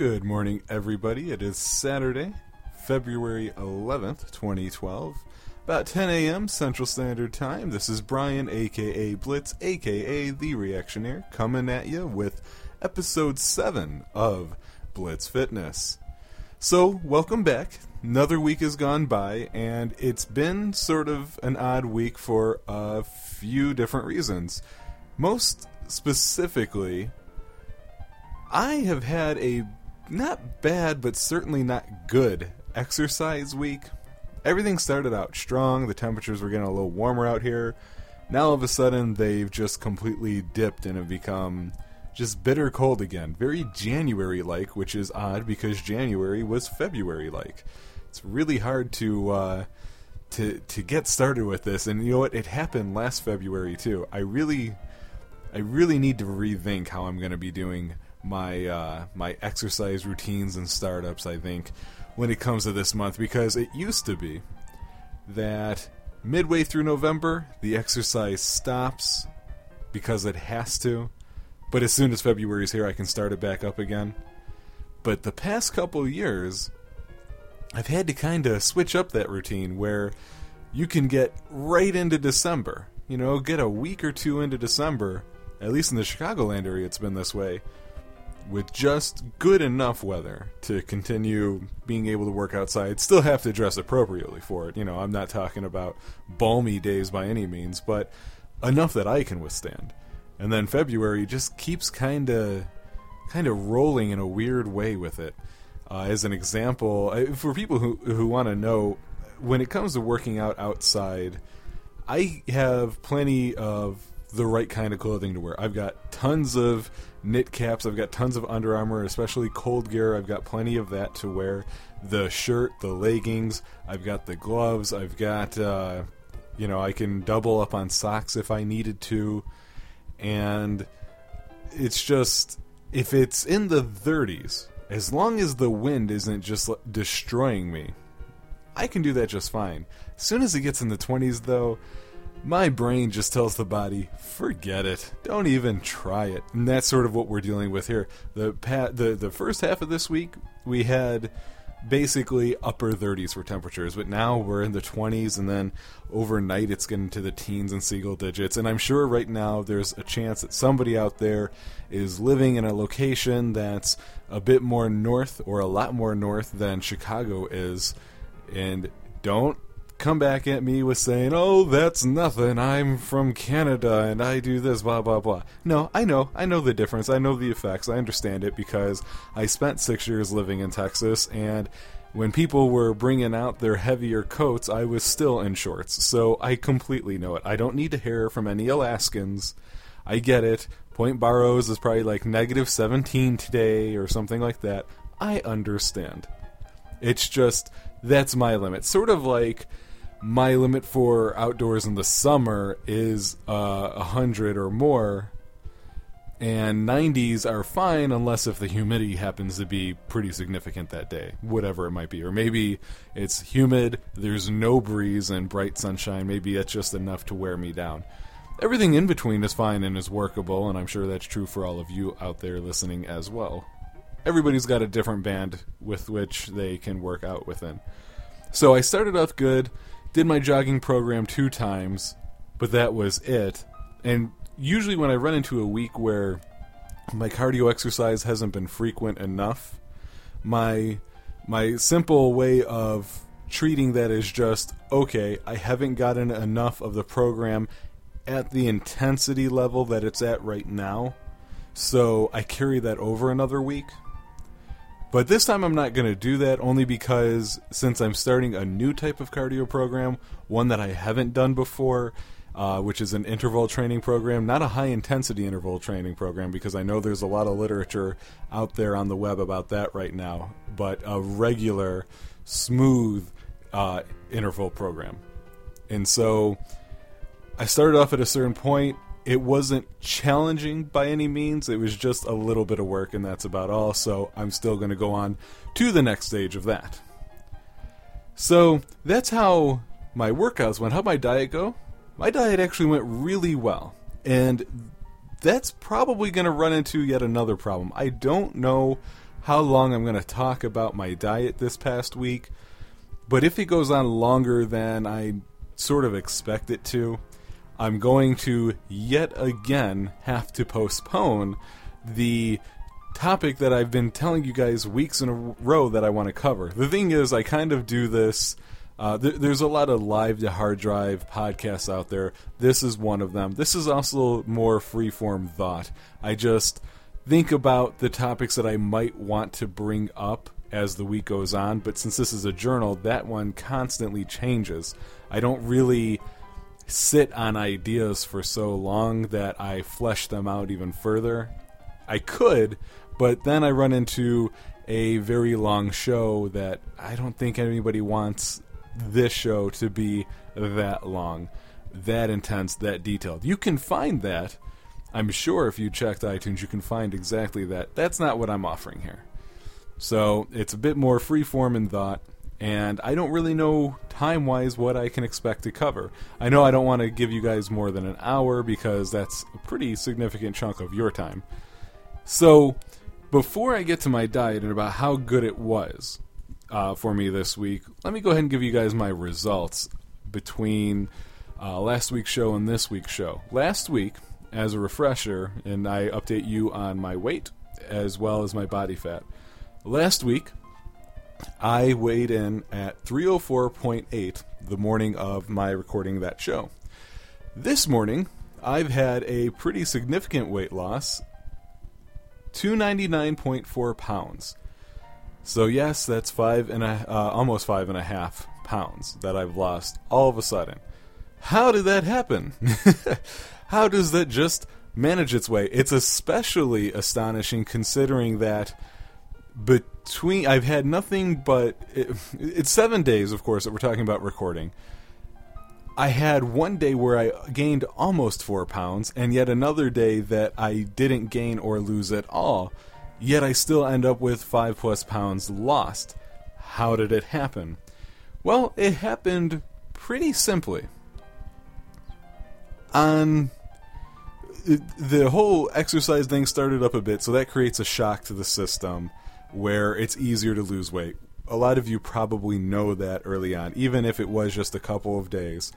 Good morning, everybody. It is Saturday, February 11th, 2012. About 10 a.m. Central Standard Time. This is Brian, aka Blitz, aka The Reactionaire, coming at you with episode 7 of Blitz Fitness. So, welcome back. Another week has gone by, and it's been sort of an odd week for a few different reasons. Most specifically, I have had a not bad, but certainly not good exercise week. Everything started out strong, the temperatures were getting a little warmer out here. Now, all of a sudden, they've just completely dipped and have become just bitter cold again. Very January like, which is odd because January was February like. It's really hard to. Uh, to to get started with this and you know what it happened last February too. I really I really need to rethink how I'm going to be doing my uh, my exercise routines and startups. I think when it comes to this month because it used to be that midway through November the exercise stops because it has to, but as soon as February's here, I can start it back up again. But the past couple years, I've had to kind of switch up that routine where you can get right into December. You know, get a week or two into December. At least in the Chicagoland area, it's been this way. With just good enough weather to continue being able to work outside, still have to dress appropriately for it. You know, I'm not talking about balmy days by any means, but enough that I can withstand. And then February just keeps kind of kind of rolling in a weird way with it. Uh, as an example, for people who who want to know, when it comes to working out outside, I have plenty of the right kind of clothing to wear. I've got tons of knit caps. I've got tons of Under Armour, especially cold gear. I've got plenty of that to wear. The shirt, the leggings. I've got the gloves. I've got, uh, you know, I can double up on socks if I needed to. And it's just, if it's in the 30s, as long as the wind isn't just destroying me, I can do that just fine. As soon as it gets in the 20s, though, my brain just tells the body, forget it. Don't even try it. And that's sort of what we're dealing with here. The the the first half of this week, we had basically upper 30s for temperatures, but now we're in the 20s, and then overnight it's getting to the teens and single digits. And I'm sure right now there's a chance that somebody out there is living in a location that's a bit more north or a lot more north than Chicago is. And don't come back at me with saying, "Oh, that's nothing. I'm from Canada and I do this blah blah blah." No, I know. I know the difference. I know the effects. I understand it because I spent 6 years living in Texas and when people were bringing out their heavier coats, I was still in shorts. So I completely know it. I don't need to hear from any Alaskans. I get it. Point Barrows is probably like negative 17 today or something like that. I understand. It's just that's my limit. Sort of like my limit for outdoors in the summer is uh, 100 or more. And 90s are fine unless if the humidity happens to be pretty significant that day whatever it might be. Or maybe it's humid there's no breeze and bright sunshine maybe that's just enough to wear me down. Everything in between is fine and is workable and i'm sure that's true for all of you out there listening as well. Everybody's got a different band with which they can work out within. So i started off good did my jogging program two times but that was it and usually when I run into a week where my cardio exercise hasn't been frequent enough, my my simple way of treating that is just okay, I haven't gotten enough of the program at the intensity level that it's at right now. So I carry that over another week. But this time I'm not going to do that only because since I'm starting a new type of cardio program, one that I haven't done before, uh, which is an interval training program, not a high intensity interval training program, because I know there's a lot of literature out there on the web about that right now, but a regular, smooth uh, interval program. And so I started off at a certain point. It wasn't challenging by any means, it was just a little bit of work, and that's about all. So I'm still going to go on to the next stage of that. So that's how my workouts went. How'd my diet go? my diet actually went really well. And that's probably going to run into yet another problem. I don't know how long I'm going to talk about my diet this past week. But if it goes on longer than I sort of expect it to, I'm going to yet again have to postpone the topic that I've been telling you guys weeks in a row that I want to cover. The thing is, I kind of do this. Uh, th- there's a lot of live to hard drive podcasts out there. This is one of them. This is also more freeform thought. I just think about the topics that I might want to bring up as the week goes on, but since this is a journal, that one constantly changes. I don't really sit on ideas for so long that I flesh them out even further. I could, but then I run into a very long show that I don't think anybody wants this show to be that long, that intense, that detailed. You can find that. I'm sure if you checked iTunes, you can find exactly that. That's not what I'm offering here. So it's a bit more freeform in thought, and I don't really know time wise what I can expect to cover. I know I don't want to give you guys more than an hour because that's a pretty significant chunk of your time. So before I get to my diet and about how good it was uh, for me this week, let me go ahead and give you guys my results between uh, last week's show and this week's show. Last week, as a refresher, and I update you on my weight as well as my body fat. Last week, I weighed in at 304.8 the morning of my recording that show. This morning, I've had a pretty significant weight loss 299.4 pounds. So, yes, that's five and a, uh, almost five and a half pounds that I've lost all of a sudden. How did that happen? How does that just manage its way? It's especially astonishing considering that between I've had nothing but it, it's seven days, of course, that we're talking about recording. I had one day where I gained almost four pounds, and yet another day that I didn't gain or lose at all. Yet I still end up with five plus pounds lost. How did it happen? Well, it happened pretty simply. On the whole exercise thing started up a bit, so that creates a shock to the system where it's easier to lose weight. A lot of you probably know that early on, even if it was just a couple of days.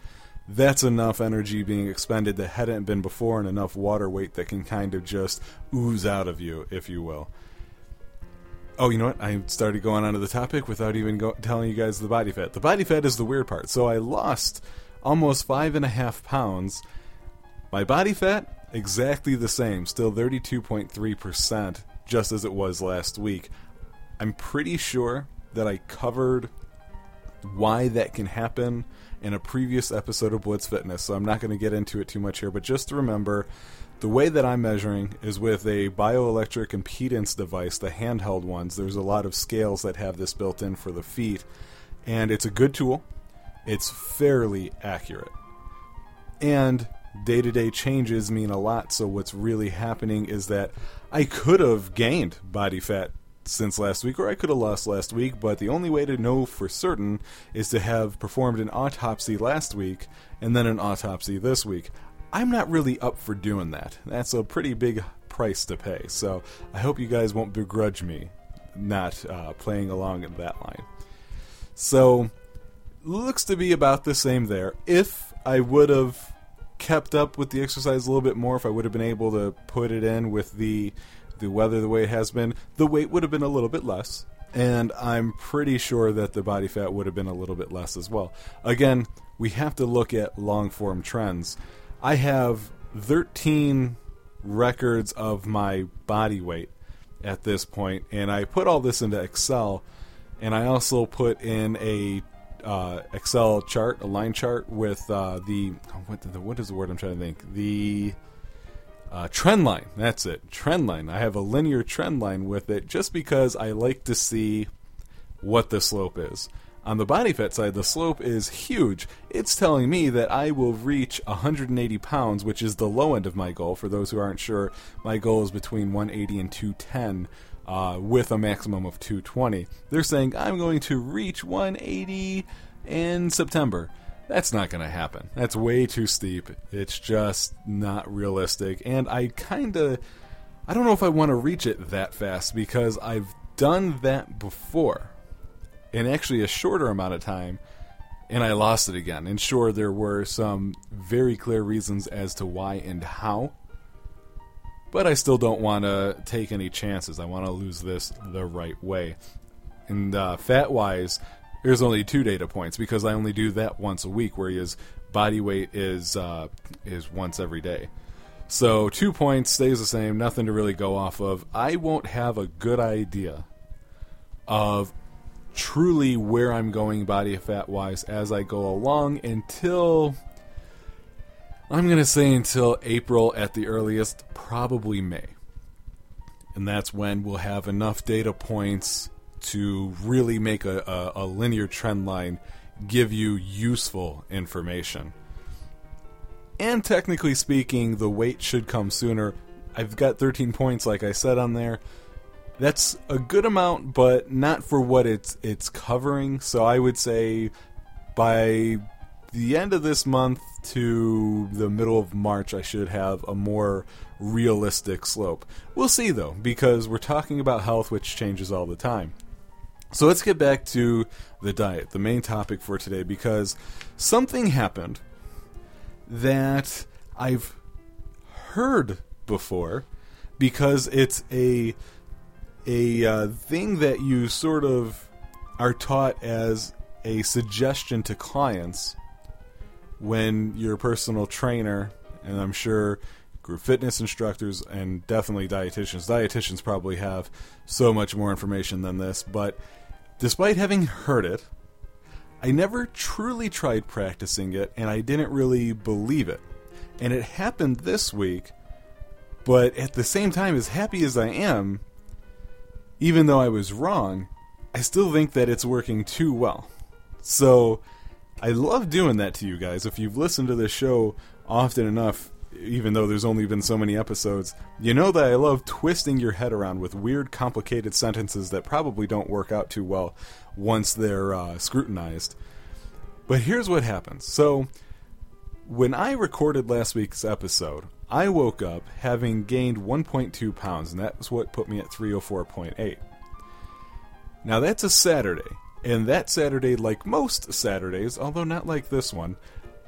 That's enough energy being expended that hadn't been before, and enough water weight that can kind of just ooze out of you, if you will. Oh, you know what? I started going on to the topic without even go- telling you guys the body fat. The body fat is the weird part. So I lost almost five and a half pounds. My body fat, exactly the same, still 32.3%, just as it was last week. I'm pretty sure that I covered why that can happen in a previous episode of Blitz Fitness, so I'm not going to get into it too much here, but just remember the way that I'm measuring is with a bioelectric impedance device, the handheld ones. There's a lot of scales that have this built in for the feet, and it's a good tool. It's fairly accurate. And day to day changes mean a lot, so what's really happening is that I could have gained body fat since last week, or I could have lost last week, but the only way to know for certain is to have performed an autopsy last week and then an autopsy this week. I'm not really up for doing that. That's a pretty big price to pay, so I hope you guys won't begrudge me not uh, playing along in that line. So, looks to be about the same there. If I would have kept up with the exercise a little bit more, if I would have been able to put it in with the the weather the way it has been, the weight would have been a little bit less. And I'm pretty sure that the body fat would have been a little bit less as well. Again, we have to look at long form trends. I have 13 records of my body weight at this point, and I put all this into Excel, and I also put in a uh, Excel chart, a line chart with uh, the what, the what is the word I'm trying to think the uh, trend line. That's it. Trend line. I have a linear trend line with it just because I like to see what the slope is. On the body fat side, the slope is huge. It's telling me that I will reach 180 pounds, which is the low end of my goal. For those who aren't sure, my goal is between 180 and 210. Uh, with a maximum of 220. They're saying I'm going to reach 180 in September. That's not going to happen. That's way too steep. It's just not realistic. And I kind of. I don't know if I want to reach it that fast because I've done that before in actually a shorter amount of time and I lost it again. And sure, there were some very clear reasons as to why and how, but I still don't want to take any chances. I want to lose this the right way. And uh, fat wise, there's only two data points because I only do that once a week, whereas body weight is uh, is once every day. So two points stays the same, nothing to really go off of. I won't have a good idea of truly where I'm going body fat wise as I go along until I'm going to say until April at the earliest, probably May. And that's when we'll have enough data points to really make a, a, a linear trend line give you useful information. And technically speaking, the weight should come sooner. I've got 13 points, like I said on there. That's a good amount, but not for what it's it's covering. So I would say by the end of this month to the middle of March, I should have a more realistic slope. We'll see though, because we're talking about health, which changes all the time. So let's get back to the diet, the main topic for today, because something happened that I've heard before, because it's a a uh, thing that you sort of are taught as a suggestion to clients when your personal trainer, and I'm sure group fitness instructors and definitely dietitians. Dietitians probably have so much more information than this, but despite having heard it, I never truly tried practicing it and I didn't really believe it. And it happened this week, but at the same time, as happy as I am, even though I was wrong, I still think that it's working too well. So I love doing that to you guys. If you've listened to this show often enough, even though there's only been so many episodes, you know that I love twisting your head around with weird, complicated sentences that probably don't work out too well once they're uh, scrutinized. But here's what happens. So, when I recorded last week's episode, I woke up having gained 1.2 pounds, and that was what put me at 304.8. Now, that's a Saturday, and that Saturday, like most Saturdays, although not like this one,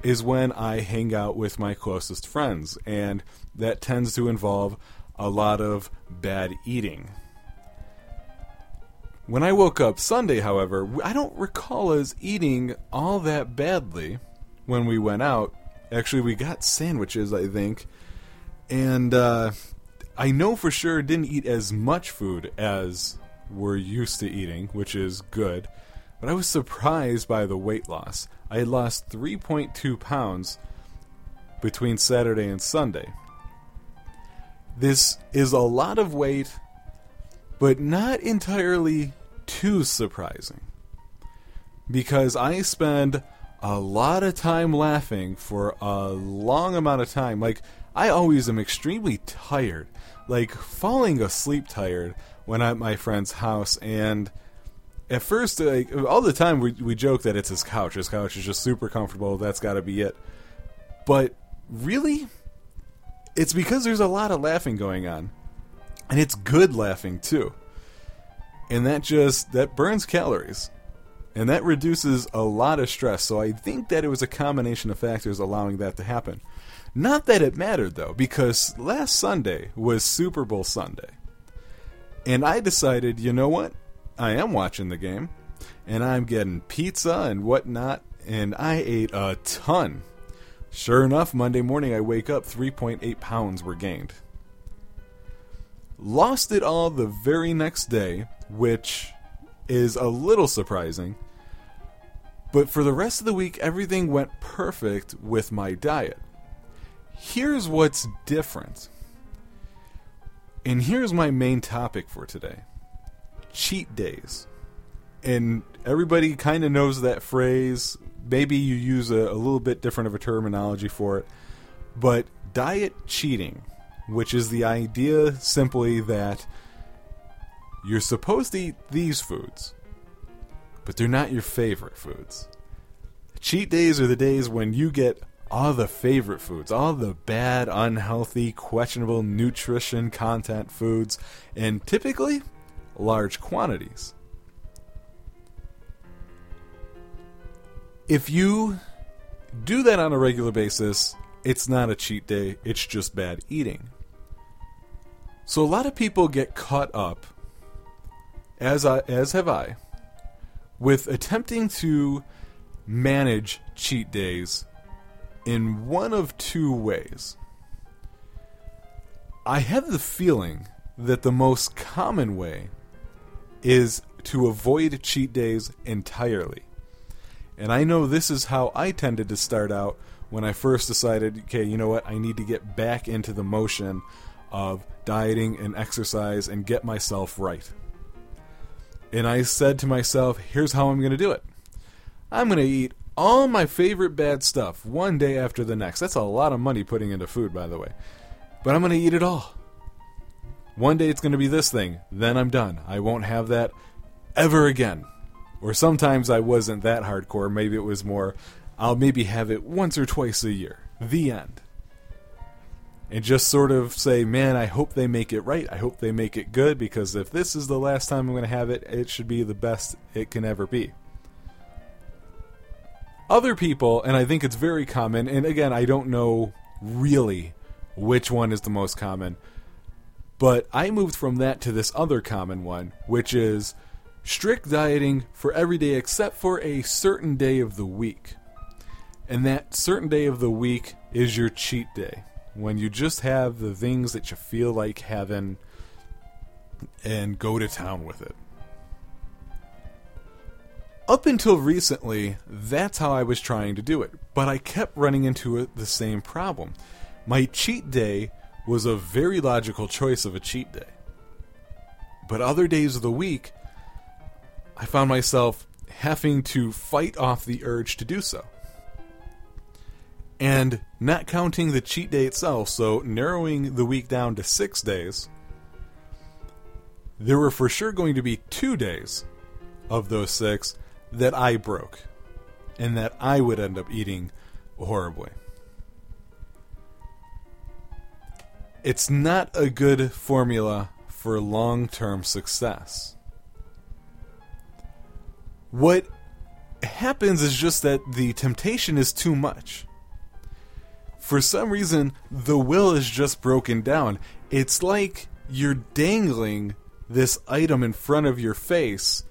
is when I hang out with my closest friends, and that tends to involve a lot of bad eating. When I woke up Sunday, however, I don't recall us eating all that badly when we went out. Actually, we got sandwiches, I think, and uh, I know for sure didn't eat as much food as we're used to eating, which is good. But I was surprised by the weight loss. I had lost 3.2 pounds between Saturday and Sunday. This is a lot of weight, but not entirely too surprising. Because I spend a lot of time laughing for a long amount of time. Like, I always am extremely tired, like falling asleep tired when I'm at my friend's house. And at first, like, all the time we, we joke that it's his couch. His couch is just super comfortable. That's got to be it. But really, it's because there's a lot of laughing going on. And it's good laughing too. And that just that burns calories. And that reduces a lot of stress. So I think that it was a combination of factors allowing that to happen. Not that it mattered though, because last Sunday was Super Bowl Sunday. And I decided, you know what? I am watching the game, and I'm getting pizza and whatnot, and I ate a ton. Sure enough, Monday morning I wake up, 3.8 pounds were gained. Lost it all the very next day, which is a little surprising. But for the rest of the week, everything went perfect with my diet. Here's what's different. And here's my main topic for today cheat days. And everybody kind of knows that phrase. Maybe you use a, a, little bit different of a terminology for it. But diet cheating, which is the idea simply that you're supposed to eat these foods, but they're not your favorite foods. Cheat days are the days when you get all the favorite foods, all the bad, unhealthy, questionable nutrition content foods, and typically large quantities. If you do that on a regular basis, it's not a cheat day, it's just bad eating. So a lot of people get caught up, as I as have I, with attempting to manage cheat days in one of two ways. I have the feeling that the most common way is to avoid cheat days entirely. And I know this is how I tended to start out when I first decided, okay, you know what, I need to get back into the motion of dieting and exercise and get myself right. And I said to myself, here's how I'm going to do it I'm going to eat all my favorite bad stuff one day after the next. That's a lot of money putting into food, by the way. But I'm going to eat it all. One day it's going to be this thing, then I'm done. I won't have that ever again. Or sometimes I wasn't that hardcore. Maybe it was more, I'll maybe have it once or twice a year. The end. And just sort of say, man, I hope they make it right. I hope they make it good because if this is the last time I'm going to have it, it should be the best it can ever be. Other people, and I think it's very common, and again, I don't know really which one is the most common, but I moved from that to this other common one, which is strict dieting for every day except for a certain day of the week. And that certain day of the week is your cheat day, when you just have the things that you feel like having and go to town with it up until recently, that's how I was trying to do it. But I kept running into the same problem. My cheat day was a very logical choice of a cheat day. But other days of the week, I found myself having to fight off the urge to do so. And not counting the cheat day itself, so narrowing the week down to six days, there were for sure going to be two days of those six that I broke and that I would end up eating horribly. It's not a good formula for long term success. What happens is just that the temptation is too much. For some reason, the will is just broken down. It's like you're dangling this item in front of your face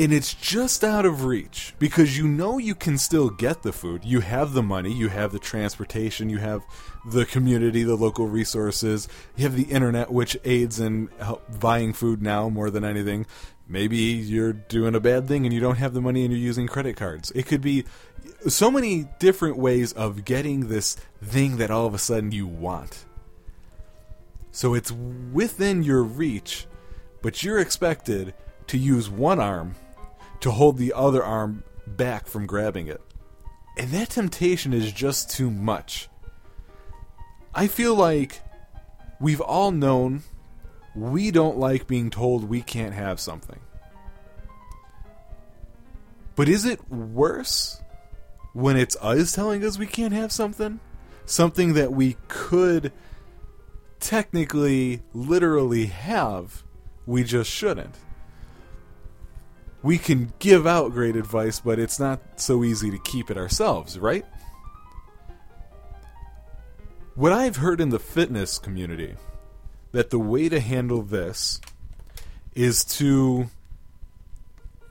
and it's just out of reach because you know you can still get the food. You have the money, you have the transportation, you have the community, the local resources, you have the internet, which aids in buying food now more than anything. Maybe you're doing a bad thing and you don't have the money and you're using credit cards. It could be so many different ways of getting this thing that all of a sudden you want. So it's within your reach, but you're expected to use one arm to hold the other arm back from grabbing it. And that temptation is just too much. I feel like we've all known we don't like being told we can't have something. But is it worse when it's us telling us we can't have something? Something that we could technically, literally have, we just shouldn't we can give out great advice, but it's not so easy to keep it ourselves, right? What I've heard in the fitness community that the way to handle this is to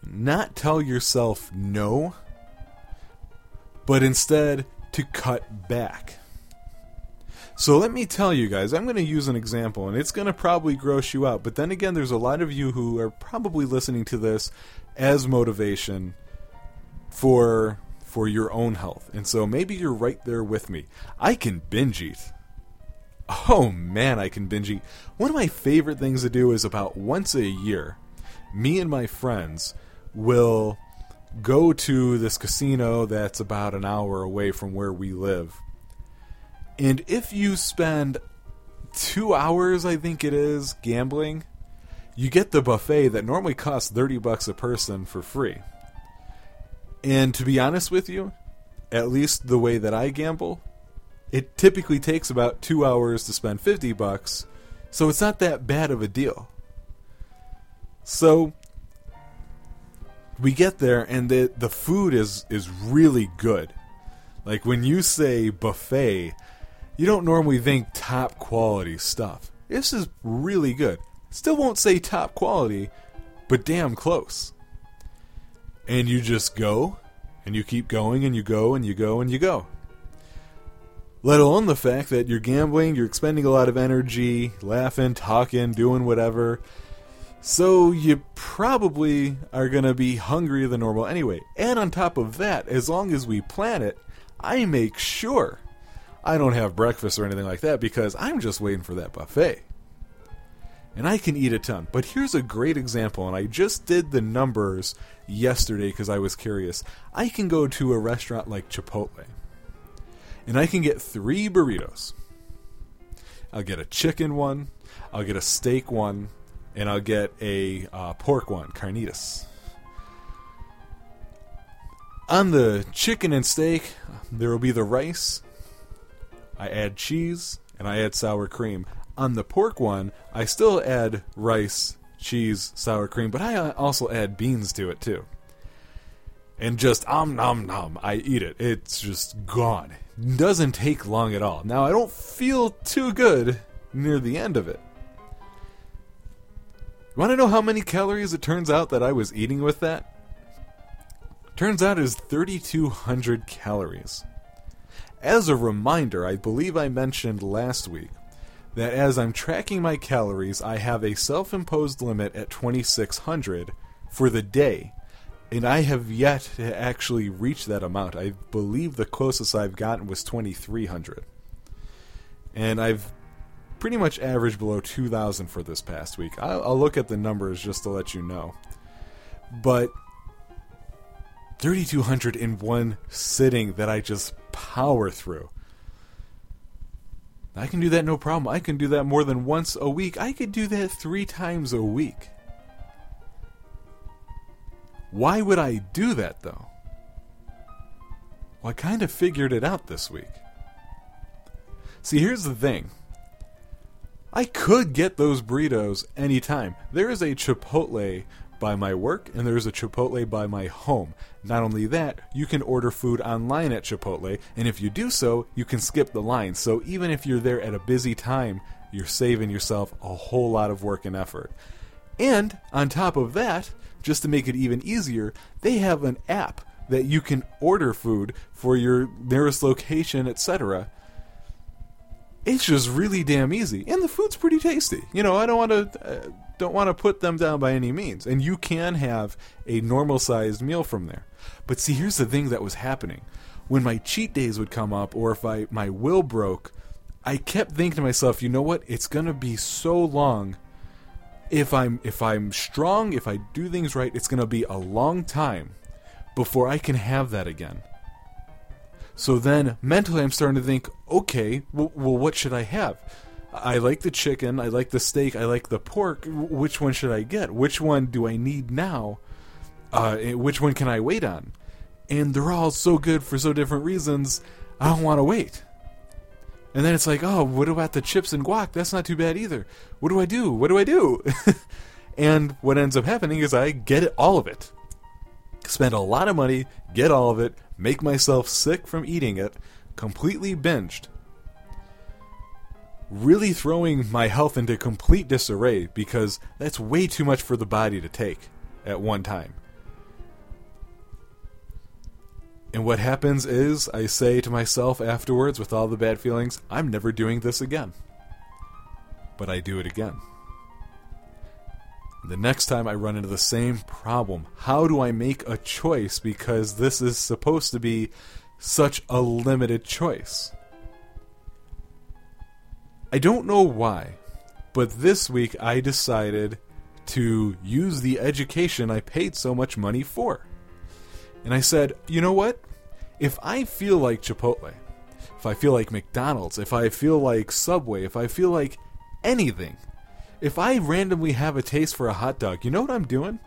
not tell yourself no, but instead to cut back. So let me tell you guys, I'm going to use an example, and it's going to probably gross you out. But then again, there's a lot of you who are probably listening to this as motivation for for your own health. And so maybe you're right there with me. I can binge eat. Oh man, I can binge eat. One of my favorite things to do is about once a year, me and my friends will go to this casino that's about an hour away from where we live and if you spend two hours, I think it is, gambling, you get the buffet that normally costs 30 bucks a person for free. And to be honest with you, at least the way that I gamble, it typically takes about two hours to spend 50 bucks, so it's not that bad of a deal. So we get there and the the food is is really good. Like when you say buffet, you don't normally think top quality stuff. This is really good. Still won't say top quality, but damn close. And you just go and you keep going and you go and you go and you go. Let alone the fact that you're gambling, you're expending a lot of energy, laughing, talking, doing whatever. So you probably are going to be hungrier than normal anyway. And on top of that, as long as we plan it, I make sure I don't have breakfast or anything like that because I'm just waiting for that buffet. And I can eat a ton. But here's a great example, and I just did the numbers yesterday because I was curious. I can go to a restaurant like Chipotle and I can get three burritos. I'll get a chicken one, I'll get a steak one, and I'll get a uh, pork one, carnitas. On the chicken and steak, there will be the rice. I add cheese and I add sour cream. On the pork one, I still add rice, cheese, sour cream, but I uh, also add beans to it too. And just om nom nom, I eat it. It's just gone doesn't take long at all. Now, I don't feel too good near the end of it. You want to know how many calories it turns out that I was eating with that? Turns out is 3,200 calories. As a reminder, I believe I mentioned last week that as I'm tracking my calories, I have a self imposed limit at 2,600 for the day and I have yet to actually reach that amount. I believe the closest I've gotten was 2,300. And I've pretty much averaged below 2,000 for this past week. I'll, I'll, look at the numbers just to let you know. But 3,200 in one sitting that I just power through. I can do that no problem. I can do that more than once a week. I could do that three times a week. Why would I do that, though? Well, I kind of figured it out this week. See, here's the thing. I could get those burritos anytime. There is a Chipotle by my work, and there's a Chipotle by my home. Not only that, you can order food online at Chipotle, and if you do so, you can skip the line. So even if you're there at a busy time, you're saving yourself a whole lot of work and effort. And on top of that, just to make it even easier, they have an app that you can order food for your nearest location, etc. It's just really damn easy, and the food's pretty tasty. You know, I don't want to uh, don't want to put them down by any means, and you can have a normal sized meal from there. But see, here's the thing that was happening when my cheat days would come up, or if I my will broke. I kept thinking to myself, you know what? It's gonna be so long if I'm if I'm strong, if I do things right, it's going to be a long time before I can have that again. So then mentally I'm starting to think, okay, well, well what should I have? I like the chicken, I like the steak, I like the pork. Which one should I get? Which one do I need now? Uh, eh, which one can I wait on? And they're all so good for so different reasons. I don't want to wait. And then it's like, oh, what about the chips and guac? That's not too bad either. What do I do? What do I do? and what ends up happening is I get all of it. Spend a lot of money, get all of it, make myself sick from eating it, completely binged. Really throwing my health into complete disarray because that's way too much for the body to take at one time. And what happens is, I say to myself afterwards, with all the bad feelings, I'm never doing this again. But I do it again. The next time I run into the same problem, how do I make a choice because this is supposed to be such a limited choice? I don't know why, but this week I decided to use the education I paid so much money for. And I said, you know what? If I feel like Chipotle, if I feel like McDonald's, if I feel like Subway, if I feel like anything, if I randomly have a taste for a hot dog, you know what I'm doing?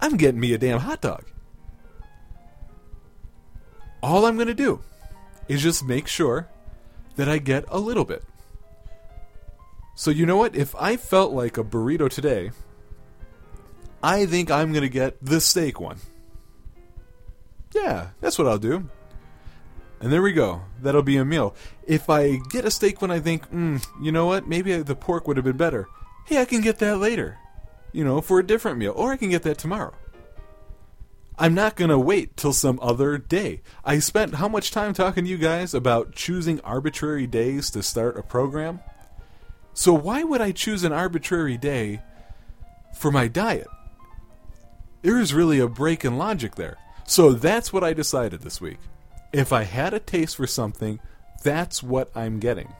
I'm getting me a damn hot dog. All I'm going to do is just make sure that I get a little bit. So, you know what? If I felt like a burrito today, I think I'm to get the steak one. Yeah, that's what I'll do. And there we go. That'll be a meal. If I get a steak when I think, mm, you know what, maybe the pork would have been better. Hey, I can get that later. You know, for a different meal. Or I can get that tomorrow. I'm not going to wait till some other day. I spent how much time talking to you guys about choosing arbitrary days to start a program? So why would I choose an arbitrary day for my diet? There is really a break in logic there. So that's what I decided this week. If I had a taste for something, that's what I'm getting.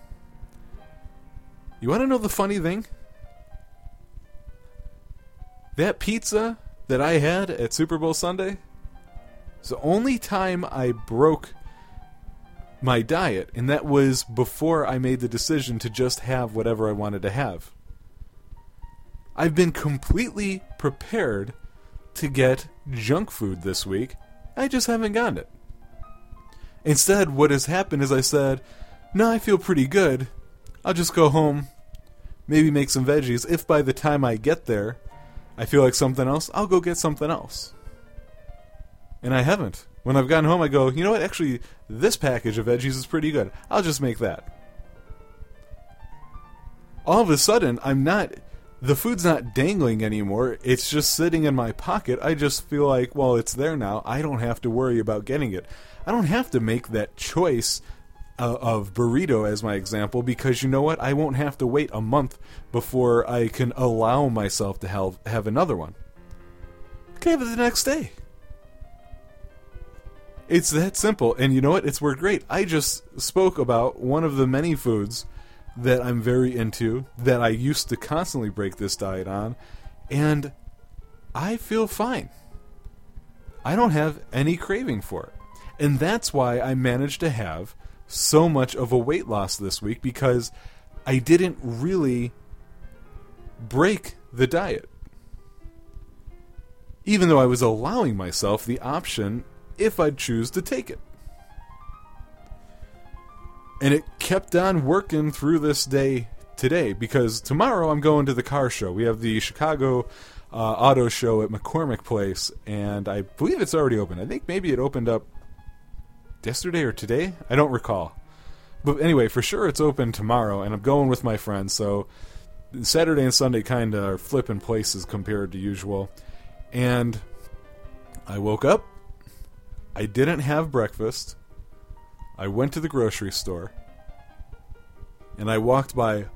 You want to know the funny thing? That pizza that I had at Super Bowl Sunday is the only time I broke my diet, and that was before I made the decision to just have whatever I wanted to have. I've been completely prepared to get junk food this week. I just haven't gotten it. Instead, what has happened is I said, No, I feel pretty good. I'll just go home, maybe make some veggies. If by the time I get there, I feel like something else, I'll go get something else. And I haven't. When I've gotten home, I go, you know what? Actually, this package of veggies is pretty good. I'll just make that. All of a sudden, I'm not. The food's not dangling anymore. It's just sitting in my pocket. I just feel like, well, it's there now. I don't have to worry about getting it. I don't have to make that choice uh, of burrito as my example because you know what? I won't have to wait a month before I can allow myself to have, have another one. Have it the next day. It's that simple. And you know what? It's worked great. I just spoke about one of the many foods that I'm very into that I used to constantly break this diet on, and I feel fine. I don't have any craving for it. And that's why I managed to have so much of a weight loss this week because I didn't really break the diet. Even though I was allowing myself the option if I'd choose to take it. And it kept on working through this day today because tomorrow I'm going to the car show. We have the Chicago uh, Auto Show at McCormick Place, and I believe it's already open. I think maybe it opened up yesterday or today. I don't recall. But anyway, for sure it's open tomorrow, and I'm going with my friends. So Saturday and Sunday kind of are flipping places compared to usual. And I woke up. I didn't have breakfast. I went to the grocery store. And I walked by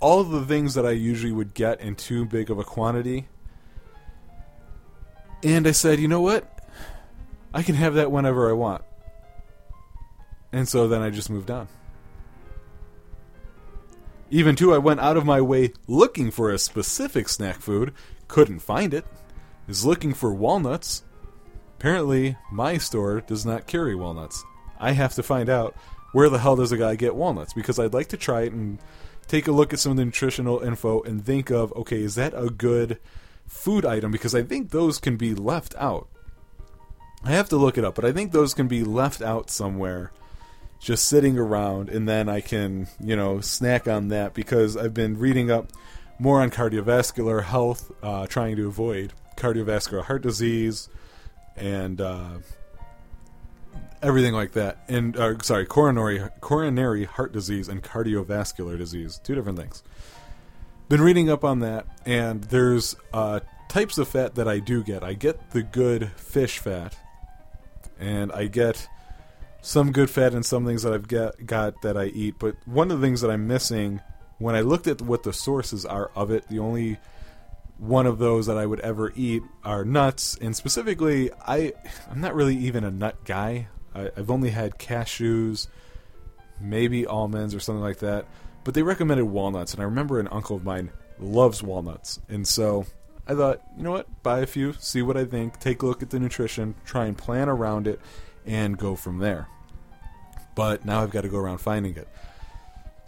all of the things that I usually would get in too big of a quantity. And I said, you know what? I can have that whenever I want. And so then I just moved on. Even too, I went out of my way looking for a specific snack food, couldn't find it. Is looking for walnuts. Apparently, my store does not carry walnuts. I have to find out where the hell does a guy get walnuts because I'd like to try it and take a look at some of the nutritional info and think of okay, is that a good food item? Because I think those can be left out. I have to look it up, but I think those can be left out somewhere just sitting around, and then I can, you know, snack on that because I've been reading up more on cardiovascular health, uh, trying to avoid cardiovascular heart disease and uh, everything like that. And uh, sorry, coronary coronary heart disease and cardiovascular disease, two different things. Been reading up on that, and there's uh, types of fat that I do get. I get the good fish fat, and I get some good fat and some things that I've got, got that I eat. But one of the things that I'm missing when I looked at what the sources are of it, the only one of those that I would ever eat are nuts, and specifically, I I'm not really even a nut guy. I, I've only had cashews, maybe almonds or something like that. But they recommended walnuts, and I remember an uncle of mine loves walnuts, and so I thought, you know what, buy a few, see what I think, take a look at the nutrition, try and plan around it, and go from there. But now I've got to go around finding it.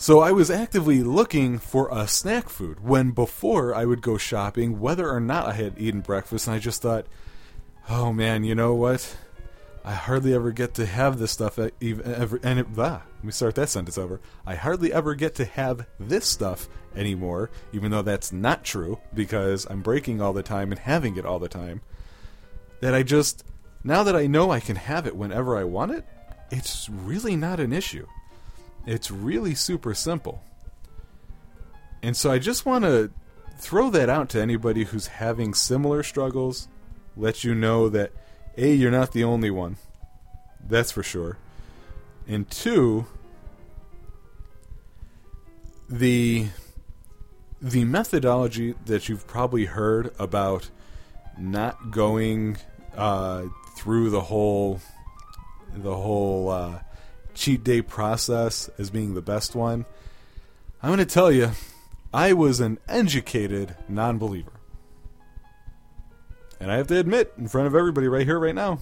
So I was actively looking for a snack food when before I would go shopping, whether or not I had eaten breakfast, and I just thought, oh man, you know what? I hardly ever get to have this stuff ever, and it, ah, let me start that sentence over. I hardly ever get to have this stuff anymore, even though that's not true because I'm breaking all the time and having it all the time. That I just, now that I know I can have it whenever I want it, it's really not an issue. It's really super simple. And so I just want to throw that out to anybody who's having similar struggles, let you know that A, you're not the only one. That's for sure. And two, the the methodology that you've probably heard about not going uh, through the whole the whole uh, cheat day process as being the best one. I'm going to tell you, I was an educated non-believer, and I have to admit, in front of everybody right here, right now,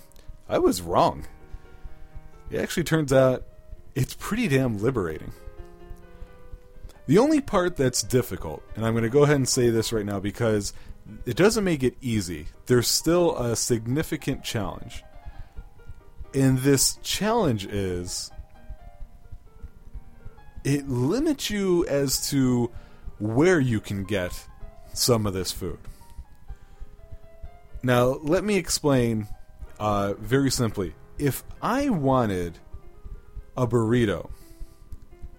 I was wrong. It actually turns out it's pretty damn liberating. The only part that's difficult, and I'm going to go ahead and say this right now because it doesn't make it easy, there's still a significant challenge. And this challenge is it limits you as to where you can get some of this food. Now, let me explain uh, very simply. If I wanted a burrito,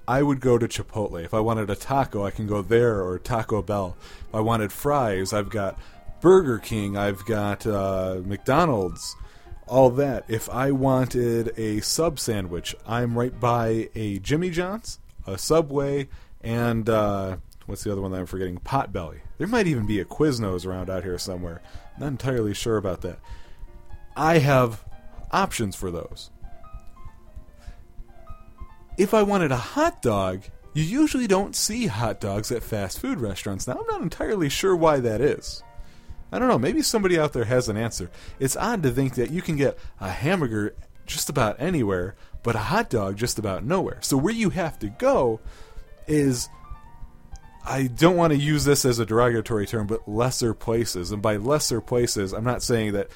I would go to Chipotle. If I wanted a taco, I can go there or Taco Bell. If I wanted fries, I've got Burger King, I've got uh, McDonald's, all that. If I wanted a sub sandwich, I'm right by a Jimmy John's, Subway, and uh, what's the other one that I'm forgetting? Potbelly. There might even be a Quiznos around out here somewhere. Not entirely sure about that. I have options for those. If I wanted a hot dog, you usually don't see hot dogs at fast food restaurants. Now, I'm not entirely sure why that is. I don't know. Maybe somebody out there has an answer. It's odd to think that you can get a hamburger just about anywhere, but a hot dog just about nowhere. So, where you have to go is I don't want to use this as a derogatory term, but lesser places. And by lesser places, I'm not saying that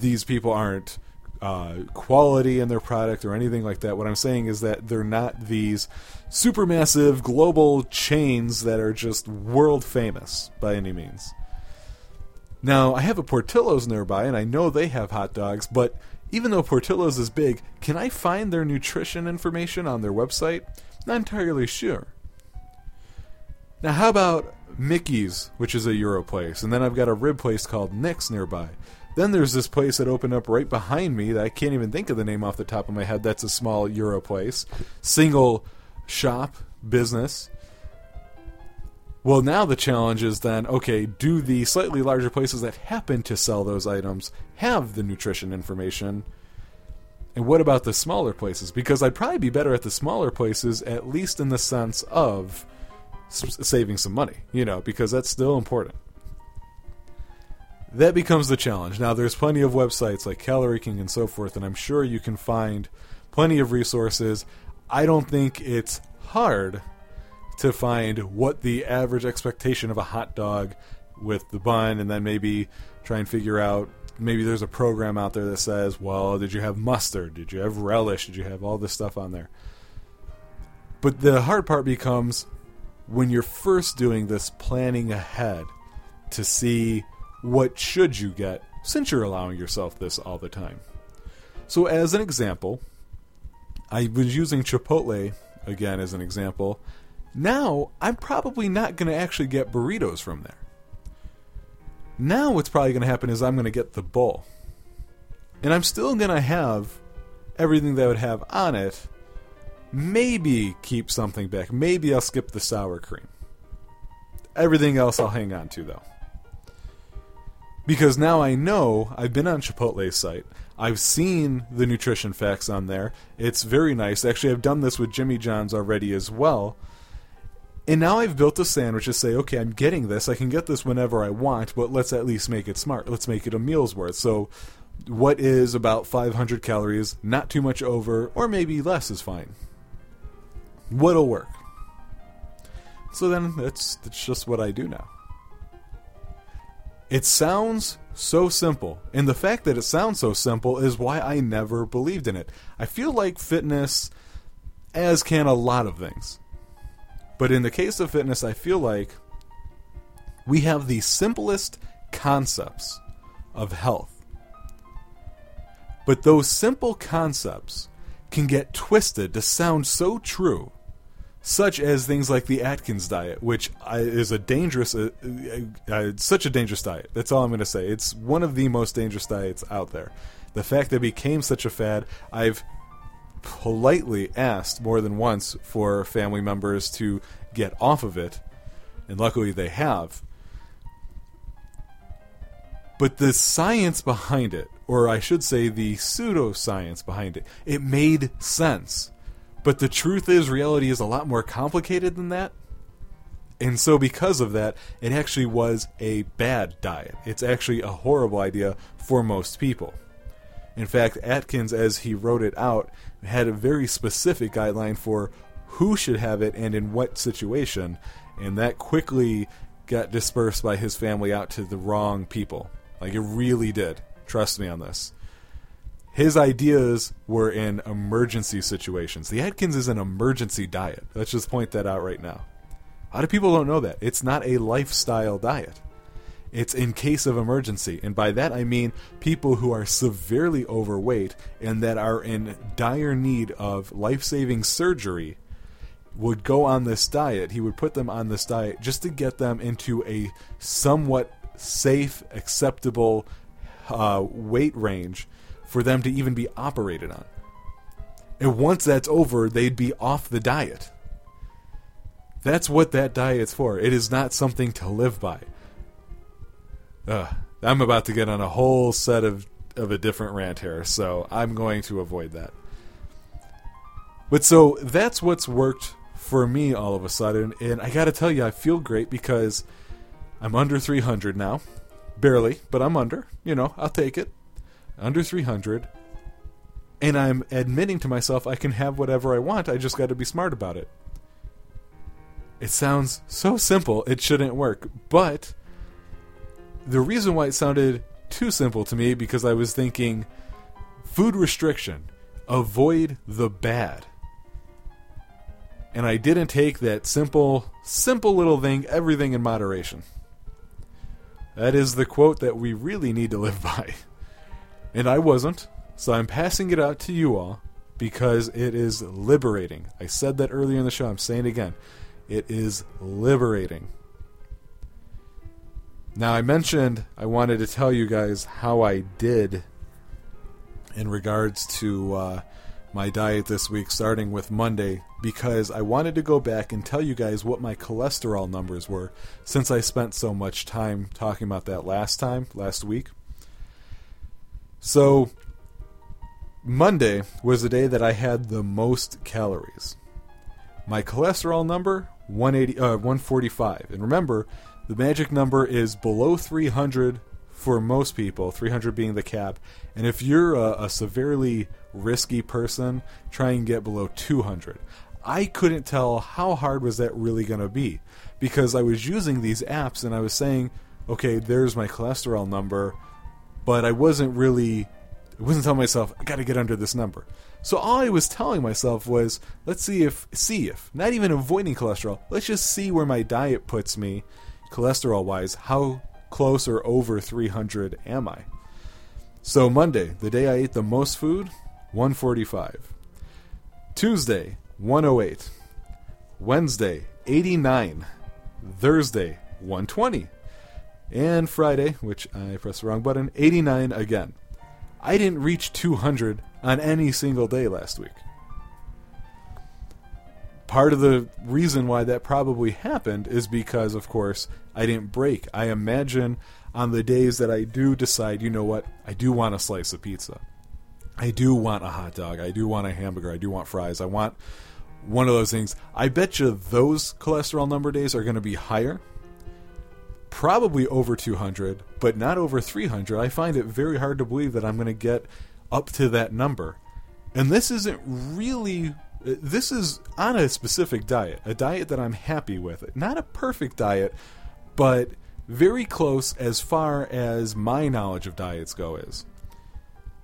these people aren't uh, quality in their product or anything like that. What I'm saying is that they're not these supermassive global chains that are just world famous by any means. Now, I have a Portillo's nearby, and I know they have hot dogs, but even though Portillo's is big, can I find their nutrition information on their website? Not entirely sure. Now, how about Mickey's, which is a gyro place, and then I've got a rib place called Nick's nearby. Then there's this place that opened up right behind me that I can't even think of the name off the top of my head. That's a small gyro place, single shop business. Well, now the challenge is then okay, do the slightly larger places that happen to sell those items have the nutrition information? And what about the smaller places? Because I'd probably be better at the smaller places, at least in the sense of saving some money, you know, because that's still important. That becomes the challenge. Now, there's plenty of websites like Calorie King and so forth, and I'm sure you can find plenty of resources. I don't think it's hard to find what the average expectation of a hot dog with the bun, and then maybe try and figure out maybe there's a program out there that says, well, did you have mustard? Did you have relish? Did you have all this stuff on there? But the hard part becomes when you're first doing this planning ahead to see what should you get since you're allowing yourself this all the time. So as an example, I was using Chipotle again as an example. Now, I'm probably not going to actually get burritos from there. Now, what's probably going to happen is I'm going to get the bowl. And I'm still going to have everything that I would have on it. Maybe keep something back. Maybe I'll skip the sour cream. Everything else I'll hang on to, though. Because now I know I've been on Chipotle's site. I've seen the nutrition facts on there. It's very nice. Actually, I've done this with Jimmy John's already as well. And now I've built a sandwich to say, okay, I'm getting this. I can get this whenever I want, but let's at least make it smart. Let's make it a meal's worth. So, what is about 500 calories, not too much over, or maybe less is fine. What'll work? So then that's that's just what I do now. It sounds so simple, and the fact that it sounds so simple is why I never believed in it. I feel like fitness as can a lot of things. But in the case of fitness, I feel like we have the simplest concepts of health. But those simple concepts can get twisted to sound so true, such as things like the Atkins diet, which is a dangerous, uh, uh, uh, such a dangerous diet. That's all I'm going to say. It's one of the most dangerous diets out there. The fact that it became such a fad, I've politely asked more than once for family members to get off of it, and luckily they have. But the science behind it, or I should say the pseudoscience behind it, it made sense. But the truth is, reality is a lot more complicated than that. And so, because of that, it actually was a bad diet. It's actually a horrible idea for most people. In fact, Atkins, as he wrote it out, had a very specific guideline for who should have it and in what situation, and that quickly got dispersed by his family out to the wrong people. Like it really did. Trust me on this. His ideas were in emergency situations. The Atkins is an emergency diet. Let's just point that out right now. A lot of people don't know that. It's not a lifestyle diet. It's in case of emergency. And by that I mean people who are severely overweight and that are in dire need of life saving surgery would go on this diet. He would put them on this diet just to get them into a somewhat safe, acceptable uh, weight range for them to even be operated on. And once that's over, they'd be off the diet. That's what that diet's for. It is not something to live by. Uh, I'm about to get on a whole set of, of a different rant here, so I'm going to avoid that. But so that's what's worked for me all of a sudden, and I gotta tell you, I feel great because I'm under 300 now. Barely, but I'm under. You know, I'll take it. Under 300. And I'm admitting to myself I can have whatever I want, I just gotta be smart about it. It sounds so simple, it shouldn't work, but the reason why it sounded too simple to me because I was thinking food restriction, avoid the bad. And I didn't take that simple, simple little thing, everything in moderation. That is the quote that we really need to live by. And I wasn't, so I'm passing it out to you all because it is liberating. I said that earlier in the show, I'm saying it again. It is liberating. Now, I mentioned I wanted to tell you guys how I did in regards to uh, my diet this week, starting with Monday, because I wanted to go back and tell you guys what my cholesterol numbers were since I spent so much time talking about that last time, last week. So, Monday was the day that I had the most calories. My cholesterol number 180 uh, 145. And remember, the magic number is below 300 for most people, 300 being the cap. And if you're a, a severely risky person, try and get below 200. I couldn't tell how hard was that really going to be because I was using these apps and I was saying, okay, there's my cholesterol number, but I wasn't really I wasn't telling myself I got to get under this number. So all I was telling myself was, let's see if see if not even avoiding cholesterol, let's just see where my diet puts me cholesterol wise, how close or over 300 am I? So Monday, the day I ate the most food, 145. Tuesday, 108. Wednesday, 89. Thursday, 120. And Friday, which I pressed the wrong button, 89 again. I didn't reach 200 on any single day last week part of the reason why that probably happened is because, of course, I didn't break. I imagine on the days that I do decide, you know what, I do want a slice of pizza. I do want a hot dog. I do want a hamburger. I do want fries. I want one of those things. I bet you those cholesterol number days are going to be higher. Probably over 200, but not over 300. I find it very hard to believe that I'm going to get up to that number. And this isn't really this is on a specific diet, a diet that I'm happy with. Not a perfect diet, but very close as far as my knowledge of diets go is.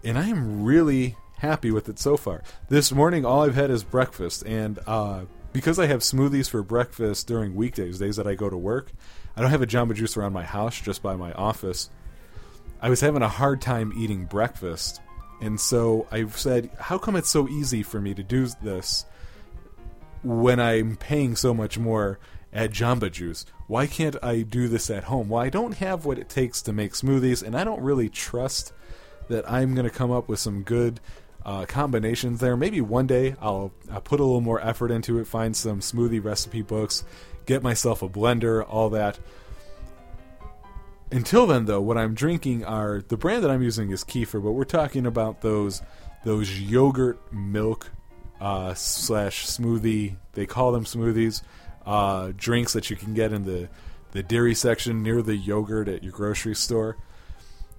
And I am really happy with it so far. This morning, all I've had is breakfast, and uh, because I have smoothies for breakfast during weekdays, days that I go to work, I don't have a Jamba Juice around my house, just by my office. I was having a hard time eating breakfast, and so I've said, "How come it's so easy for me to do this when I'm paying so much more at Jamba Juice? Why can't I do this at home?" Well, I don't have what it takes to make smoothies, and I don't really trust that I'm going to come up with some good uh, combinations there. Maybe one day I'll, I'll put a little more effort into it, find some smoothie recipe books, get myself a blender, all that. Until then, though, what I'm drinking are the brand that I'm using is Kefir, but we're talking about those those yogurt milk uh, slash smoothie. They call them smoothies. Uh, drinks that you can get in the the dairy section near the yogurt at your grocery store.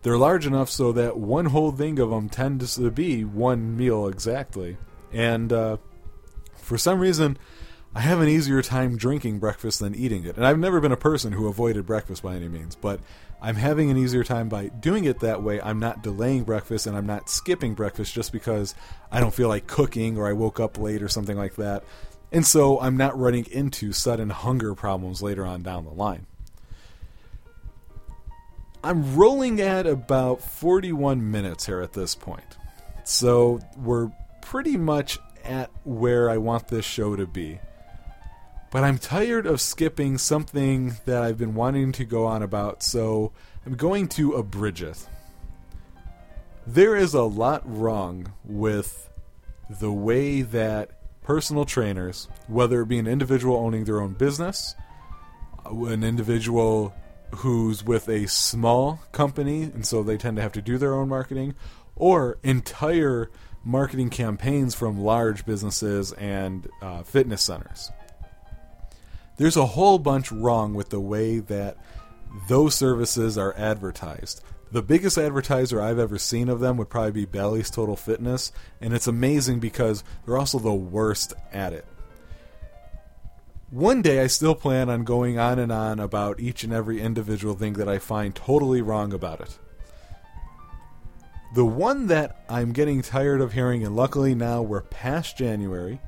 They're large enough so that one whole thing of them tends to be one meal exactly. And uh, for some reason, I have an easier time drinking breakfast than eating it. And I've never been a person who avoided breakfast by any means, but I'm having an easier time by doing it that way. I'm not delaying breakfast and I'm not skipping breakfast just because I don't feel like cooking or I woke up late or something like that. And so I'm not running into sudden hunger problems later on down the line. I'm rolling at about 41 minutes here at this point. So we're pretty much at where I want this show to be. But I'm tired of skipping something that I've been wanting to go on about, so I'm going to abridge it. There is a lot wrong with the way that personal trainers, whether it be an individual owning their own business, an individual who's with a small company, and so they tend to have to do their own marketing, or entire marketing campaigns from large businesses and uh, fitness centers. There's a whole bunch wrong with the way that those services are advertised. The biggest advertiser I've ever seen of them would probably be Bally's Total Fitness, and it's amazing because they're also the worst at it one day I still plan on going on and on about each and every individual thing that I find totally wrong about it. The one that I'm getting tired of hearing, and luckily now we're past January,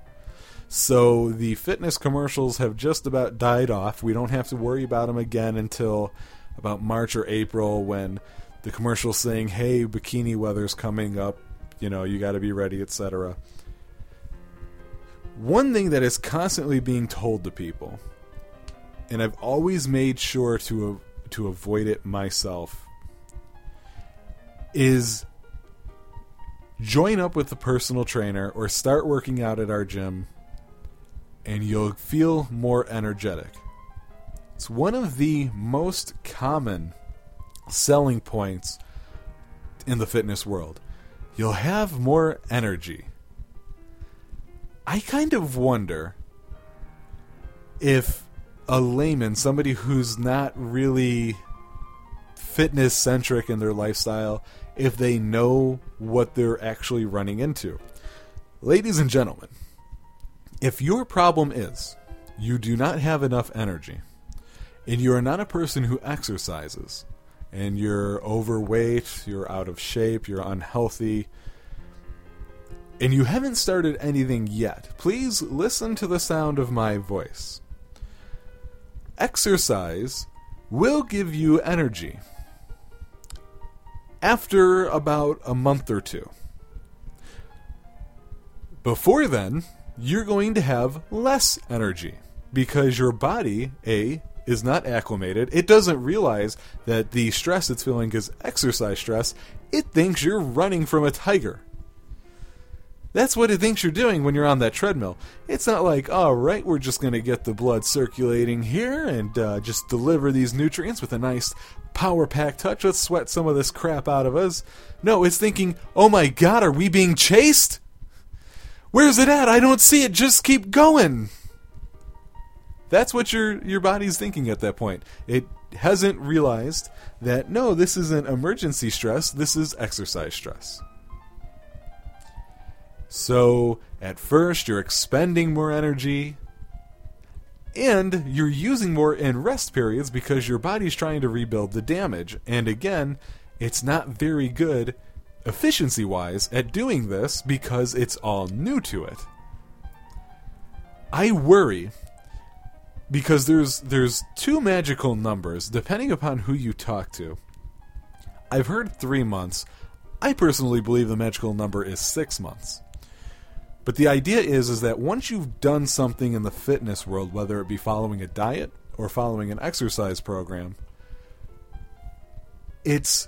so the fitness commercials have just about died off. We don't have to worry about them again until about March or April when the commercials saying, hey, bikini weather's coming up, you know, you got to be ready, etc one thing that is constantly being told to people, and I've always made sure to to avoid it myself, is join up with a personal trainer or start working out at our gym, and you'll feel more energetic. It's one of the most common selling points in the fitness world. You'll have more energy. I kind of wonder if a layman, somebody who's not really fitness centric in their lifestyle, if they know what they're actually running into. Ladies and gentlemen, if your problem is you do not have enough energy, and you are not a person who exercises, and you're overweight, you're out of shape, you're unhealthy, and you haven't started anything yet, please listen to the sound of my voice. Exercise will give you energy after about a month or two. Before then, you're going to have less energy because your body, A, is not acclimated. It doesn't realize that the stress it's feeling is exercise stress. It thinks you're running from a tiger. That's what it thinks you're doing when you're on that treadmill. It's not like, all right, we're just going to get the blood circulating here and uh, just deliver these nutrients with a nice power pack touch. Let's sweat some of this crap out of us. No, it's thinking, oh my god, are we being chased? Where's it at? I don't see it. Just keep going. That's what your your body's thinking at that point. It hasn't realized that no, this isn't emergency stress. This is exercise stress. So, at first, you're expending more energy, and you're using more in rest periods because your body's trying to rebuild the damage. And again, it's not very good efficiency wise at doing this because it's all new to it. I worry because there's there's two magical numbers depending upon who you talk to. I've heard 3 months. I personally believe the magical number is 6 months. But the idea is is that once you've done something in the fitness world, whether it be following a diet or following an exercise program, it's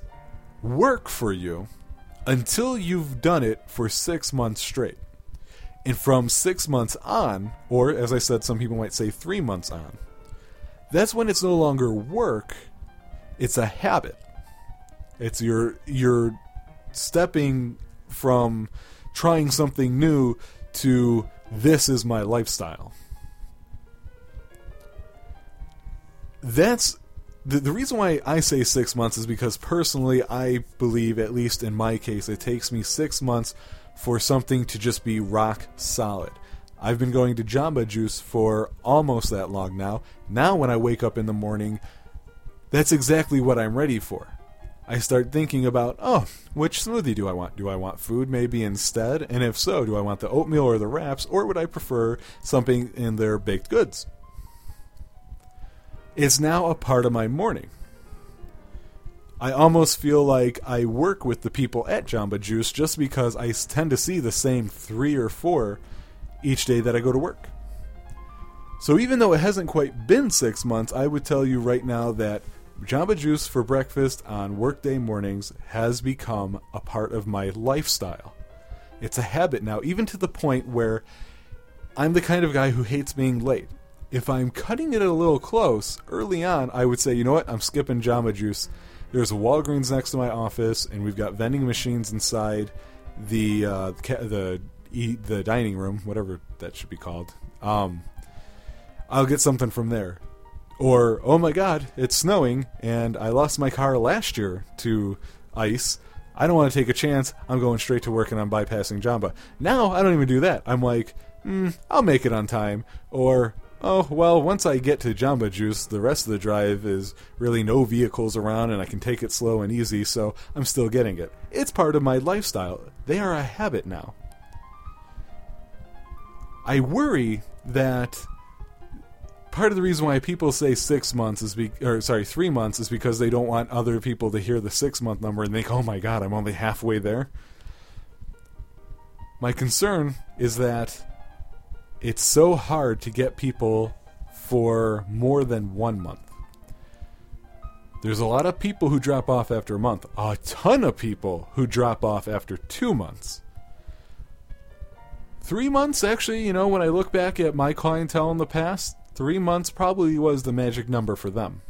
work for you until you've done it for 6 months straight. And from 6 months on, or as I said some people might say 3 months on, that's when it's no longer work, it's a habit. It's your you're stepping from trying something new to this is my lifestyle. That's the, the reason why I say six months is because personally, I believe, at least in my case, it takes me six months for something to just be rock solid. I've been going to Jamba Juice for almost that long now. Now, when I wake up in the morning, that's exactly what I'm ready for. I start thinking about, oh, which smoothie do I want? Do I want food maybe instead? And if so, do I want the oatmeal or the wraps, or would I prefer something in their baked goods? It's now a part of my morning. I almost feel like I work with the people at Jamba Juice just because I tend to see the same three or four each day that I go to work. So even though it hasn't quite been six months, I would tell you right now that Jamba Juice for breakfast on workday mornings has become a part of my lifestyle. It's a habit now, even to the point where I'm the kind of guy who hates being late. If I'm cutting it a little close early on, I would say, you know what, I'm skipping Jamba Juice. There's a Walgreens next to my office, and we've got vending machines inside the uh, the the dining room, whatever that should be called. Um, I'll get something from there. Or, oh my god, it's snowing and I lost my car last year to ice. I don't want to take a chance. I'm going straight to work and I'm bypassing Jamba. Now I don't even do that. I'm like, hmm, I'll make it on time. Or, oh, well, once I get to Jamba Juice, the rest of the drive is really no vehicles around and I can take it slow and easy, so I'm still getting it. It's part of my lifestyle. They are a habit now. I worry that part of the reason why people say six months is be or sorry three months is because they don't want other people to hear the six month number and think oh my god i'm only halfway there my concern is that it's so hard to get people for more than one month there's a lot of people who drop off after a month a ton of people who drop off after two months three months actually you know when i look back at my clientele in the past three months probably was the magic number for them.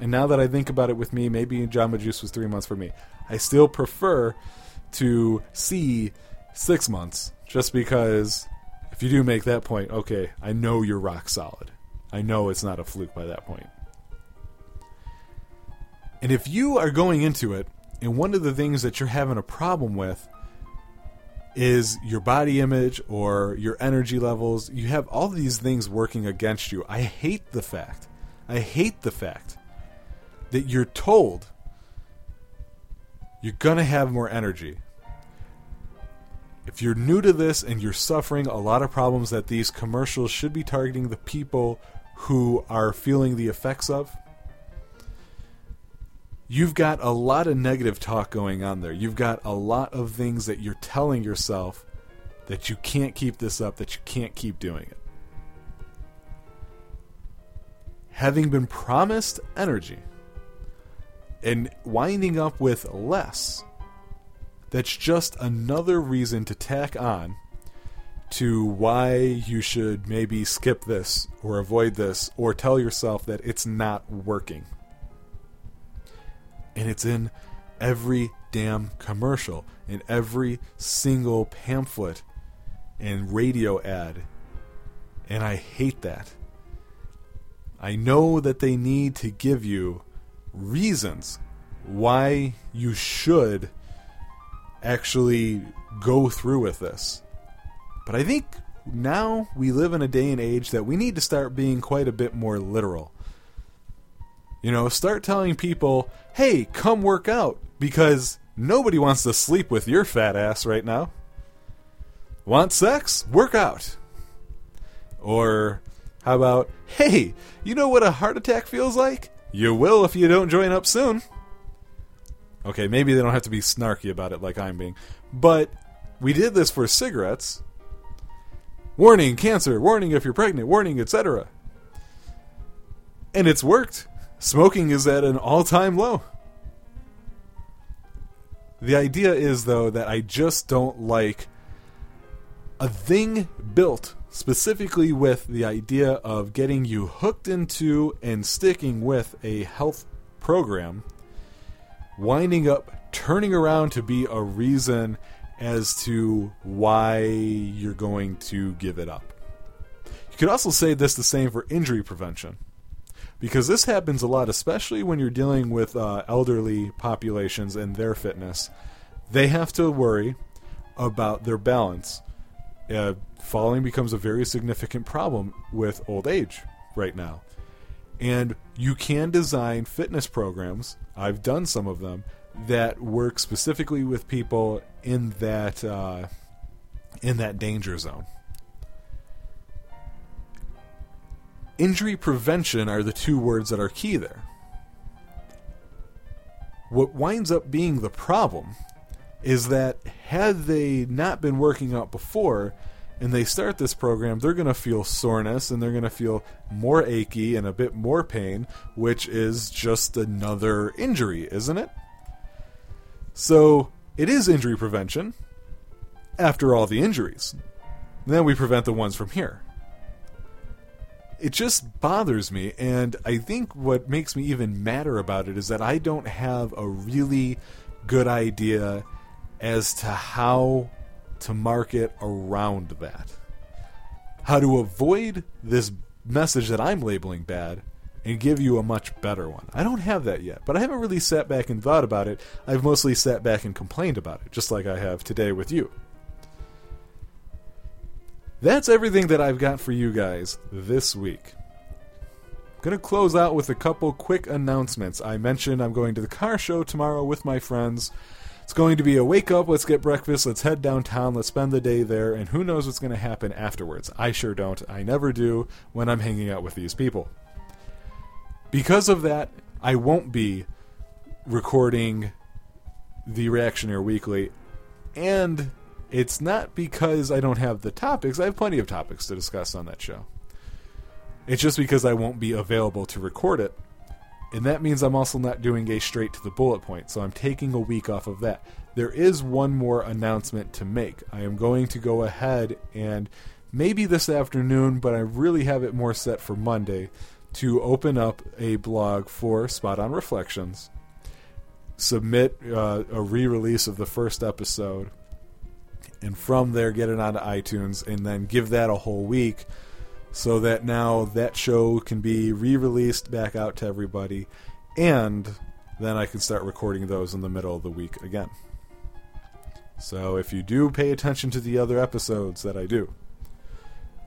And now that I think about it with me, maybe Jamba Juice was three months for me. I still prefer to see six months, just because if you do make that point, okay, I know you're rock solid. I know it's not a fluke by that point. And if you are going into it, and one of the things that you're having a problem with is your body image or your energy levels. You have all these things working against you. I hate the fact, I hate the fact that you're told you're going to have more energy. If you're new to this and you're suffering a lot of problems that these commercials should be targeting the people who are feeling the effects of, you've got a lot of negative talk going on there. You've got a lot of things that you're telling yourself that you can't keep this up, that you can't keep doing it. Having been promised energy and winding up with less, that's just another reason to tack on to why you should maybe skip this or avoid this or tell yourself that it's not working and it's in every damn commercial, in every single pamphlet and radio ad. And I hate that. I know that they need to give you reasons why you should actually go through with this. But I think now we live in a day and age that we need to start being quite a bit more literal. You know, start telling people, hey, come work out. Because Nobody wants to sleep with your fat ass right now. Want sex? Work out. Or how about, hey, you know what a heart attack feels like? You will if you don't join up soon. Okay, maybe they don't have to be snarky about it like I'm being. But we did this for cigarettes. Warning, cancer, warning if you're pregnant, warning, etc. And it's worked. Smoking is at an all time low. The idea is, though, that I just don't like a thing built specifically with the idea of getting you hooked into and sticking with a health program, winding up turning around to be a reason as to why you're going to give it up. You could also say this the same for injury prevention. Because this happens a lot, especially when you're dealing with uh, elderly populations and their fitness. They have to worry about their balance. Uh, falling becomes a very significant problem with old age right now. And you can design fitness programs, I've done some of them, that work specifically with people in that uh, in that danger zone. Injury prevention are the two words that are key there. What winds up being the problem is that had they not been working out before and they start this program, they're going to feel soreness and they're going to feel more achy and a bit more pain, which is just another injury, isn't it? So it is injury prevention after all the injuries. Then we prevent the ones from here. It just bothers me, and I think what makes me even madder about it is that I don't have a really good idea as to how to market around that. How to avoid this message that I'm labeling bad and give you a much better one. I don't have that yet, but I haven't really sat back and thought about it. I've mostly sat back and complained about it, just like I have today with you. That's everything that I've got for you guys this week. I'm going to close out with a couple quick announcements. I mentioned I'm going to the car show tomorrow with my friends. It's going to be a wake up, let's get breakfast, let's head downtown, let's spend the day there, and who knows what's going to happen afterwards. I sure don't. I never do when I'm hanging out with these people. Because of that, I won't be recording the Reactionaire Weekly, and it's not because I don't have the topics. I have plenty of topics to discuss on that show. It's just because I won't be available to record it. And that means I'm also not doing a straight to the bullet point, so I'm taking a week off of that. There is one more announcement to make. I am going to go ahead and maybe this afternoon, but I really have it more set for Monday to open up a blog for Spot On Reflections, submit uh, a re release of the first episode, and from there get it onto iTunes, and then give that a whole week so that now that show can be re released back out to everybody, and then I can start recording those in the middle of the week again. So if you do pay attention to the other episodes that I do,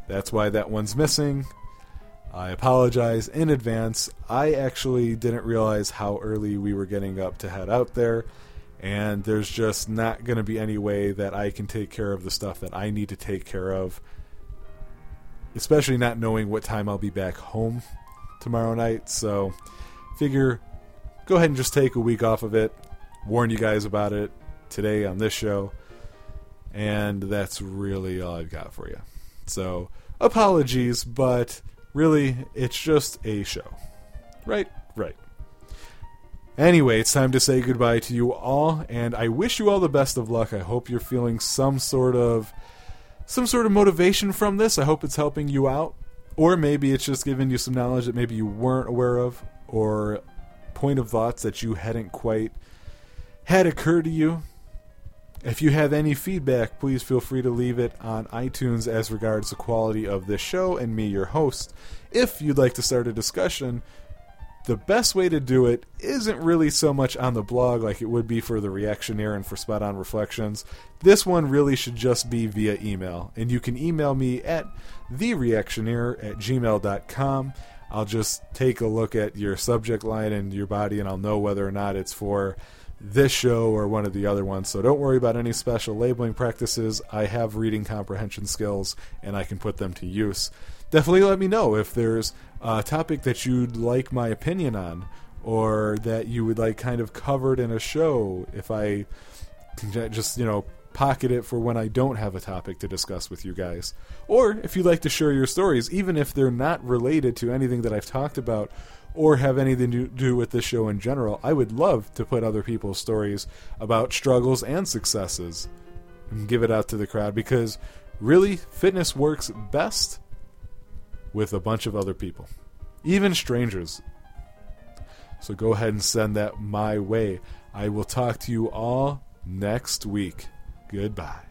that's why that one's missing. I apologize in advance. I actually didn't realize how early we were getting up to head out there, and there's just not going to be any way that I can take care of the stuff that I need to take care of, especially not knowing what time I'll be back home tomorrow night. So, figure go ahead and just take a week off of it, warn you guys about it today on this show, and that's really all I've got for you. So, apologies, but Really, it's just a show. Right? Right. Anyway, it's time to say goodbye to you all, and I wish you all the best of luck. I hope you're feeling some sort of some sort of motivation from this. I hope it's helping you out. Or maybe it's just giving you some knowledge that maybe you weren't aware of, or point of thoughts that you hadn't quite had occur to you. If you have any feedback, please feel free to leave it on iTunes as regards the quality of this show and me, your host. If you'd like to start a discussion, the best way to do it isn't really so much on the blog like it would be for the Reactionaire and for Spot On Reflections. This one really should just be via email. And you can email me at thereactionaire at gmail.com. I'll just take a look at your subject line and your body and I'll know whether or not it's for this show or one of the other ones. So don't worry about any special labeling practices. I have reading comprehension skills and I can put them to use. Definitely let me know if there's a topic that you'd like my opinion on or that you would like kind of covered in a show if I just, you know, pocket it for when I don't have a topic to discuss with you guys. Or if you'd like to share your stories, even if they're not related to anything that I've talked about or have anything to do with this show in general, I would love to put other people's stories about struggles and successes and give it out to the crowd because really, fitness works best with a bunch of other people, even strangers. So go ahead and send that my way. I will talk to you all next week. Goodbye.